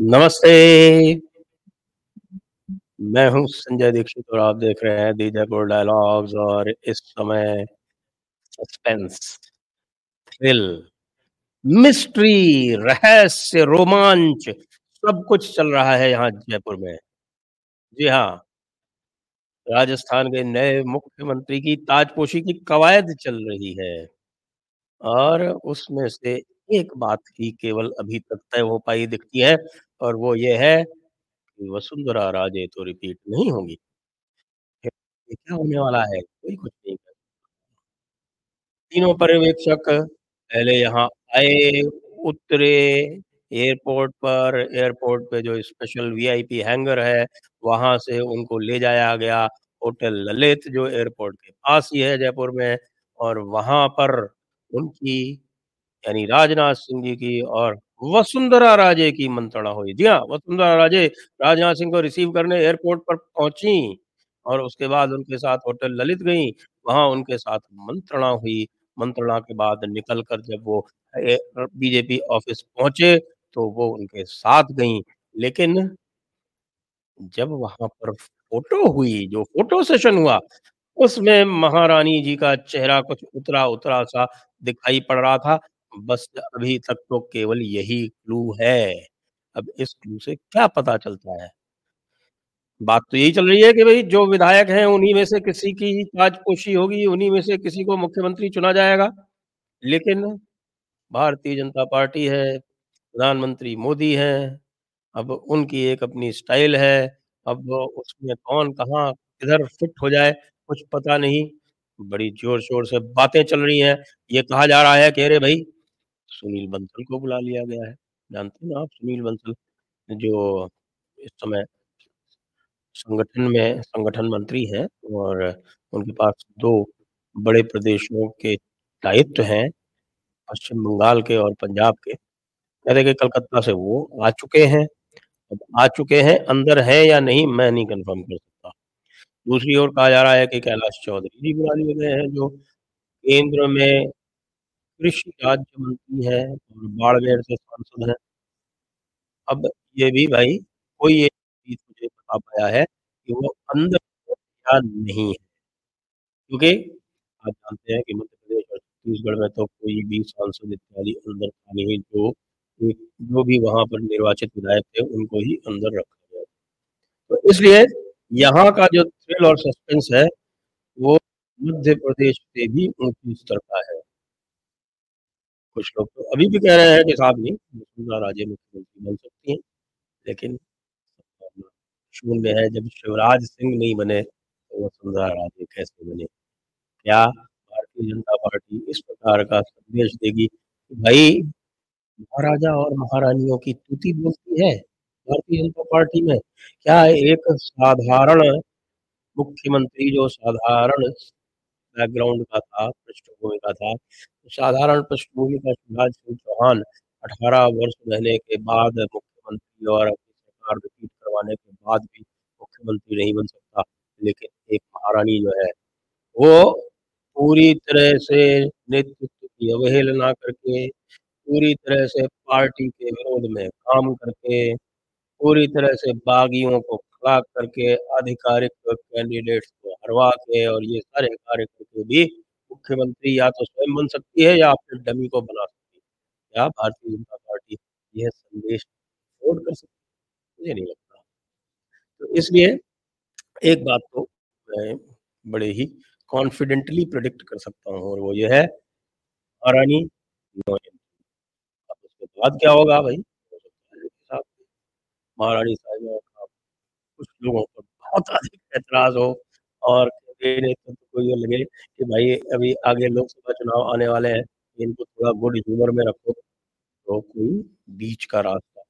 नमस्ते। मैं हूँ संजय दीक्षित और आप देख रहे हैं दी जयपुर डायलॉग्स और इस समय सस्पेंस, थ्रिल, मिस्ट्री, रहस्य, रोमांच सब कुछ चल रहा है यहाँ जयपुर में। जी हाँ। राजस्थान के नए मुख्यमंत्री की ताजपोशी की कवायद चल रही है। और उसमें से एक बात ही केवल अभी तक तय हो पाई दिखती है और वो ये है कि वसुंधरा राजे तो रिपीट नहीं होंगी। क्या होने वाला है? कोई कुछ नहीं कह तीनों पर्यवेक्षक पहले यहाँ आए, उतरे एयरपोर्ट पर, एयरपोर्ट पे जो स्पेशल वीआईपी हैंगर है, वहाँ से उनको ले जाया गया होटल ललित जो एयरपोर्ट के पास ही है जयपुर में और वहाँ पर उनकी यानी राजनाथ सिंह जी की और वसुंधरा राजे की मंत्रणा हुई। जी हाँ, वसुंधरा राजे राजनाथ सिंह को रिसीव करने एयरपोर्ट पर पहुँची और उसके बाद उनके साथ होटल ललित गई वहाँ उनके साथ मंत्रणा हुई। मंत्रणा के बाद निकल कर जब वो बीजेपी ऑफ़िस पहुँचे तो वो उनके साथ गई लेकिन जब वहाँ पर फ़ोटो हुई, जो फ़ोटो सेशन हुआ, उसमें महारानी जी का चेहरा कुछ उतरा-उतरा सा दिखाई पड़ रहा था। बस अभी तक तो केवल यही क्लू है। अब इस क्लू से क्या पता चलता है? बात तो यही चल रही है कि भई जो विधायक हैं, उन्हीं में से किसी की ही ताजपोशी होगी, उन्हीं में से किसी को मुख्यमंत्री चुना जाएगा। लेकिन भारतीय जनता पार्टी है, प्रधानमंत्री मोदी हैं, अब उनकी एक अपनी स्टाइल है, अब उसमें कौन कहाँ किधर फिट हो जाए, कुछ पता नहीं। बड़ी ज़ोर-शोर से बातें चल रही हैं, ये कहा जा रहा है कि अरे भई, सुनील बंसल को बुला लिया गया है। जानते हैं आप सुनील बंसल, जो इस समय संगठन में संगठन मंत्री हैं और उनके पास 2 बड़े प्रदेशों के दायित्व हैं, पश्चिम बंगाल के और पंजाब के। कह रहे कि कलकत्ता से वो आ चुके हैं। अब आ चुके हैं, अंदर हैं या नहीं मैं नहीं कन्फर्म कर सकता। दूसरी ओर कहा जा रहा है कि कैलाश चौधरी जी बुला लिए गए हैं, जो केंद्र में कृषि राज्य मंत्री है और बाड़मेर से सांसद है अब ये भी भाई कोई एक चीज़ मुझे बता पाया है कि वो अंदर या नहीं है। क्योंकि आप जानते हैं कि मध्य प्रदेश और छत्तीसगढ़ में तो कोई भी सांसद इत्यादि अंदर था नहीं, जो एक जो भी वहाँ पर निर्वाचित विधायक थे, उनको ही अंदर रखा गया। तो इसलिए यहाँ का जो थ्रिल और सस्पेंस है, वो मध्य प्रदेश से भी ऊँची स्तर का है। कुछ लोग तो अभी भी कह रहे हैं कि साहब नहीं, वसुंधरा राजे मुख्यमंत्री बन सकती हैं, लेकिन शून्य है, जब शिवराज सिंह नहीं बने, तो वसुंधरा राजे कैसे बने? क्या भारतीय जनता पार्टी इस प्रकार का संदेश देगी कि भई, महाराजा और महारानियों की तूती बोलती है, भारतीय जनता पार्टी में? क्या एक साधारण मुख्यमंत्री जो साधारण बैकग्राउंड का था, पृष्ठभूमि का था, साधारण पृष्ठभूमि का शिवराज सिंह चौहान 18 वर्ष रहने के बाद मुख्यमंत्री और अपनी सरकार रिपीट करवाने के बाद भी मुख्यमंत्री नहीं बन सकता। लेकिन एक महारानी जो है, वो पूरी तरह से नेतृत्व की अवहेलना करके, पूरी तरह से पार्टी के विरोध में काम करके, पूरी तरह से बागियों को खड़ा करके, आधिकारिक कैंडिडेट्स को हरवा के और ये सारे कार्य करके भी मुख्यमंत्री या तो स्वयं बन सकती है या फिर डमी को बना सकती है। क्या भारतीय जनता पार्टी यह संदेश अफ़ोर्ड कर सकती? मुझे नहीं लगता। तो इसलिए एक बात तो मैं बड़े ही कॉन्फिडेंटली प्रेडिक्ट कर सकता हूँ और वो ये है, महारानी नो। अब उसके बाद क्या होगा भाई महारानी साहिबा कुछ लोगों को बहुत अधिक ऐतराज़ हो और मेरे नेतृत्व ये लगे कि भाई अभी आगे लोकसभा चुनाव आने वाले हैं, इनको थोड़ा गुड ह्यूमर में रखो, तो कोई बीच का रास्ता।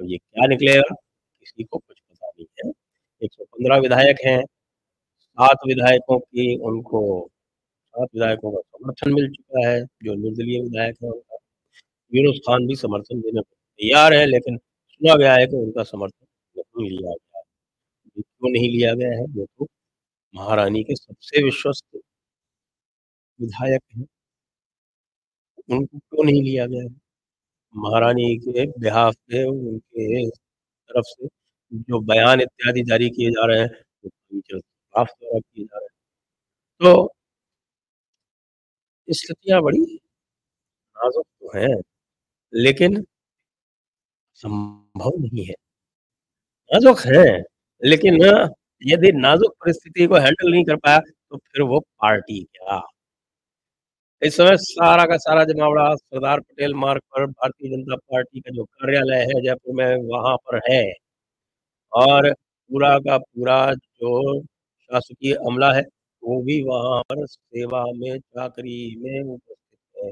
अब ये क्या निकलेगा, किसी को कुछ पता नहीं है। 115 विधायक हैं, 7 विधायकों की उनको 7 विधायकों का समर्थन मिल चुका है, जो निर्दलीय विधायक है उनका। यूनुस खान भी समर्थन देने को तैयार है, लेकिन सुना गया है कि उनका समर्थन नहीं लिया गया। क्यों नहीं लिया गया है, वो तो महारानी के सबसे विश्वस्त विधायक हैं। उनको क्यों नहीं लिया गया है? महारानी के बिहाफ़ पे उनके तरफ़ से जो बयान इत्यादि जारी किए जा रहे हैं, साफ़ तौर किए जा रहे हैं। तो स्थितियाँ बड़ी नाज़ुक तो हैं, लेकिन संभव नहीं है। नाज़ुक हैं, लेकिन यदि नाज़ुक परिस्थिति को हैंडल नहीं कर पाया, तो फिर वो पार्टी क्या? इस समय सारा का सारा जमावड़ा सरदार पटेल मार्ग पर भारतीय जनता पार्टी का जो कार्यालय है जयपुर में, वहाँ पर है। और पूरा का पूरा जो शासकीय अमला है, वो भी वहाँ पर सेवा में, चाकरी में उपस्थित है।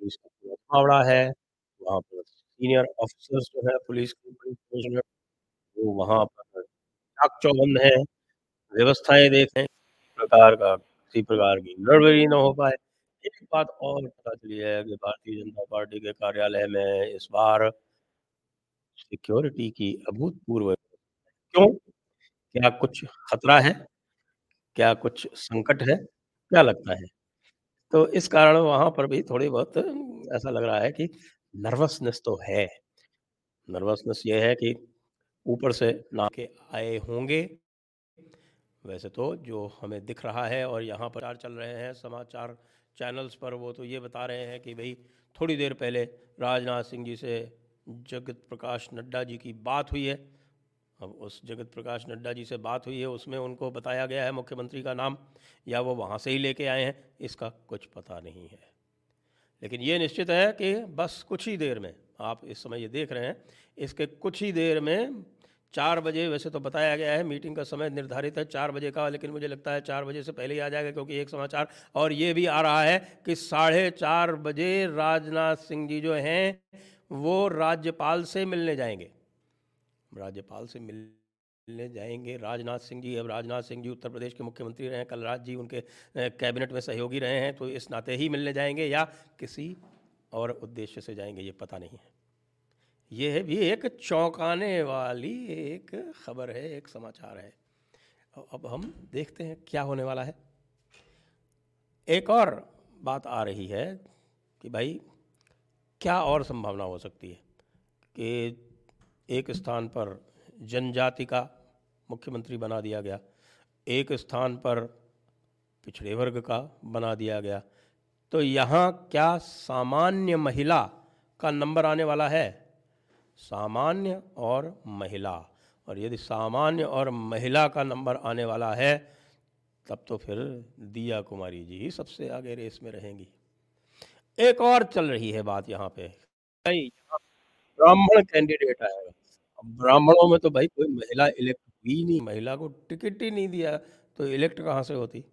पुलिस का जमावड़ा है, वहाँ पर सीनियर ऑफ़िसर्स जो है पुलिस के वो वहाँ पर चाक-चौबंद हैं, व्यवस्थाएँ देखें, प्रकार का किसी प्रकार की गड़बड़ी ना हो पाए। एक बात और पता चली है कि भारतीय जनता पार्टी के कार्यालय में इस बार सिक्योरिटी की अभूतपूर्व क्यों? क्या कुछ खतरा है? क्या कुछ संकट है? क्या लगता है? तो इस कारण वहाँ पर भी थोड़ी बहुत ऐसा लग रहा है कि नर्वसनेस तो है। नर्वसनेस ये है कि ऊपर से ना के आए होंगे। वैसे तो जो हमें दिख रहा है और यहाँ पर चल रहे हैं, समाचार चैनल्स पर, वो तो ये बता रहे हैं कि भाई थोड़ी देर पहले राजनाथ सिंह जी से जगत प्रकाश नड्डा जी की बात हुई है। अब उस जगत प्रकाश नड्डा जी से बात हुई है, उसमें उनको बताया गया है मुख्यमंत्री का नाम, या वो वहाँ से ही लेके आए हैं, इसका कुछ पता नहीं है। लेकिन ये निश्चित है कि बस कुछ ही देर में आप इस समय ये देख रहे हैं, इसके कुछ ही देर में चार बजे, वैसे तो बताया गया है, मीटिंग का समय निर्धारित है चार बजे का, लेकिन मुझे लगता है चार बजे से पहले ही आ जाएगा, क्योंकि एक समाचार और ये भी आ रहा है कि साढ़े चार बजे राजनाथ सिंह जी जो हैं, वो राज्यपाल से मिलने जाएँगे। राज्यपाल से मिल मिलने जाएँगे राजनाथ सिंह जी। अब राजनाथ सिंह जी उत्तर प्रदेश के मुख्यमंत्री रहे हैं, कलराज जी उनके कैबिनेट में सहयोगी रहे हैं तो इस नाते ही मिलने जाएँगे या किसी और उद्देश्य से जाएँगे, ये पता नहीं है। ये भी एक चौंकाने वाली एक खबर है, एक समाचार है। अब हम देखते हैं क्या होने वाला है। एक और बात आ रही है कि भाई, क्या और संभावना हो सकती है कि एक स्थान पर जनजाति का मुख्यमंत्री बना दिया गया, एक स्थान पर पिछड़े वर्ग का बना दिया गया तो यहाँ क्या सामान्य महिला का नंबर आने वाला है? सामान्य और महिला। और यदि सामान्य और महिला का नंबर आने वाला है, तब तो फिर दिया कुमारी जी ही सबसे आगे रेस में रहेंगी। एक और चल रही है बात यहाँ पे। ब्राह्मण कैंडिडेट आएगा ब्राह्मणों में तो भाई कोई महिला इलेक्ट हुई नहीं, महिला को टिकट ही नहीं दिया तो इलेक्ट कहाँ से होती?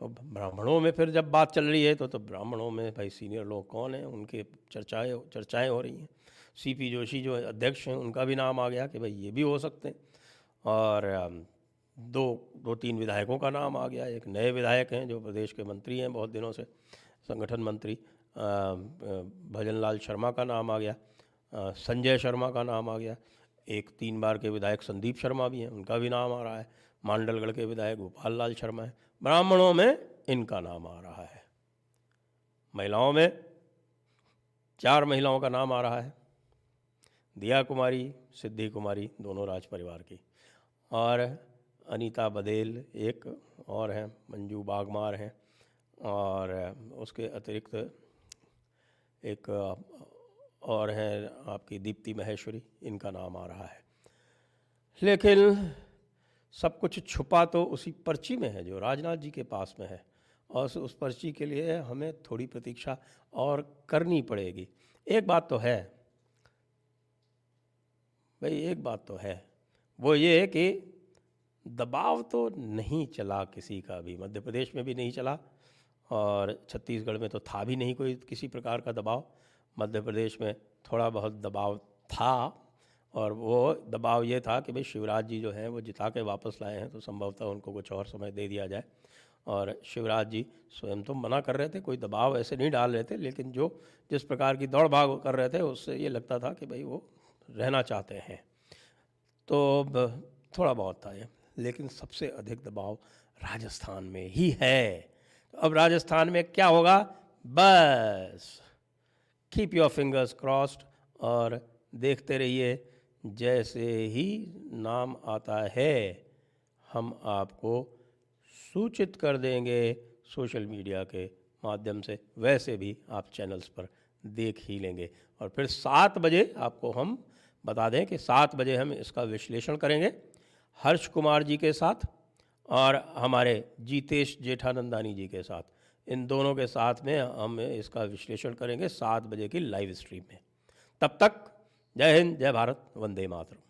तो ब्राह्मणों में फिर जब बात चल रही है तो तो ब्राह्मणों में भाई सीनियर लोग कौन हैं? उनके चर्चाएँ चर्चाएँ हो रही हैं। सीपी जोशी जो अध्यक्ष हैं, उनका भी नाम आ गया कि भाई ये भी हो सकते हैं। और दो दो तीन विधायकों का नाम आ गया। एक नए विधायक हैं जो प्रदेश के मंत्री हैं बहुत दिनों से, संगठन मंत्री। भजन लाल शर्मा का नाम आ गया। संजय शर्मा का नाम आ गया। एक तीन बार के विधायक संदीप शर्मा भी हैं, उनका भी नाम आ रहा है। मांडलगढ़ के विधायक गोपाल लाल शर्मा है। ब्राह्मणों में इनका नाम आ रहा है। महिलाओं में चार महिलाओं का नाम आ रहा है। दिया कुमारी सिद्धि कुमारी दोनों राज परिवार की। और अनीता बदेल एक और हैं, मंजू बागमार हैं। और उसके अतिरिक्त एक और हैं, आपकी दीप्ति महेश्वरी, इनका नाम आ रहा है। लेकिन सब कुछ छुपा तो उसी पर्ची में है जो राजनाथ जी के पास में है। और उस पर्ची के लिए हमें थोड़ी प्रतीक्षा और करनी पड़ेगी। एक बात तो है, भाई एक बात तो है, वो ये है कि दबाव तो नहीं चला किसी का भी, मध्य प्रदेश में भी नहीं चला और छत्तीसगढ़ में तो था भी नहीं कोई किसी प्रकार का दबाव। मध्य प्रदेश में थोड़ा बहुत दबाव था और वो दबाव ये था कि भाई शिवराज जी जो हैं, वो जिता के वापस लाए हैं तो संभवतः उनको कुछ और समय दे दिया जाए। और शिवराज जी स्वयं तो मना कर रहे थे, कोई दबाव ऐसे नहीं डाल रहे थे, लेकिन जो जिस प्रकार की दौड़ भाग कर रहे थे, उससे ये लगता था कि भाई वो रहना चाहते हैं। तो थोड़ा बहुत था ये, लेकिन सबसे अधिक दबाव राजस्थान में ही है। तो अब राजस्थान में क्या होगा? बस कीप योर फिंगर्स क्रॉस्ड और देखते रहिए जैसे ही नाम आता है, हम आपको सूचित कर देंगे सोशल मीडिया के माध्यम से। वैसे भी आप चैनल्स पर देख ही लेंगे। और फिर सात बजे आपको हम बता दें कि सात बजे हम इसका विश्लेषण करेंगे हर्ष कुमार जी के साथ और हमारे जीतेश जेठानंदानी जी के साथ। इन दोनों के साथ में हम इसका विश्लेषण करेंगे सात बजे की लाइव स्ट्रीम में। तब तक जय हिंद जय भारत वंदे मातरम।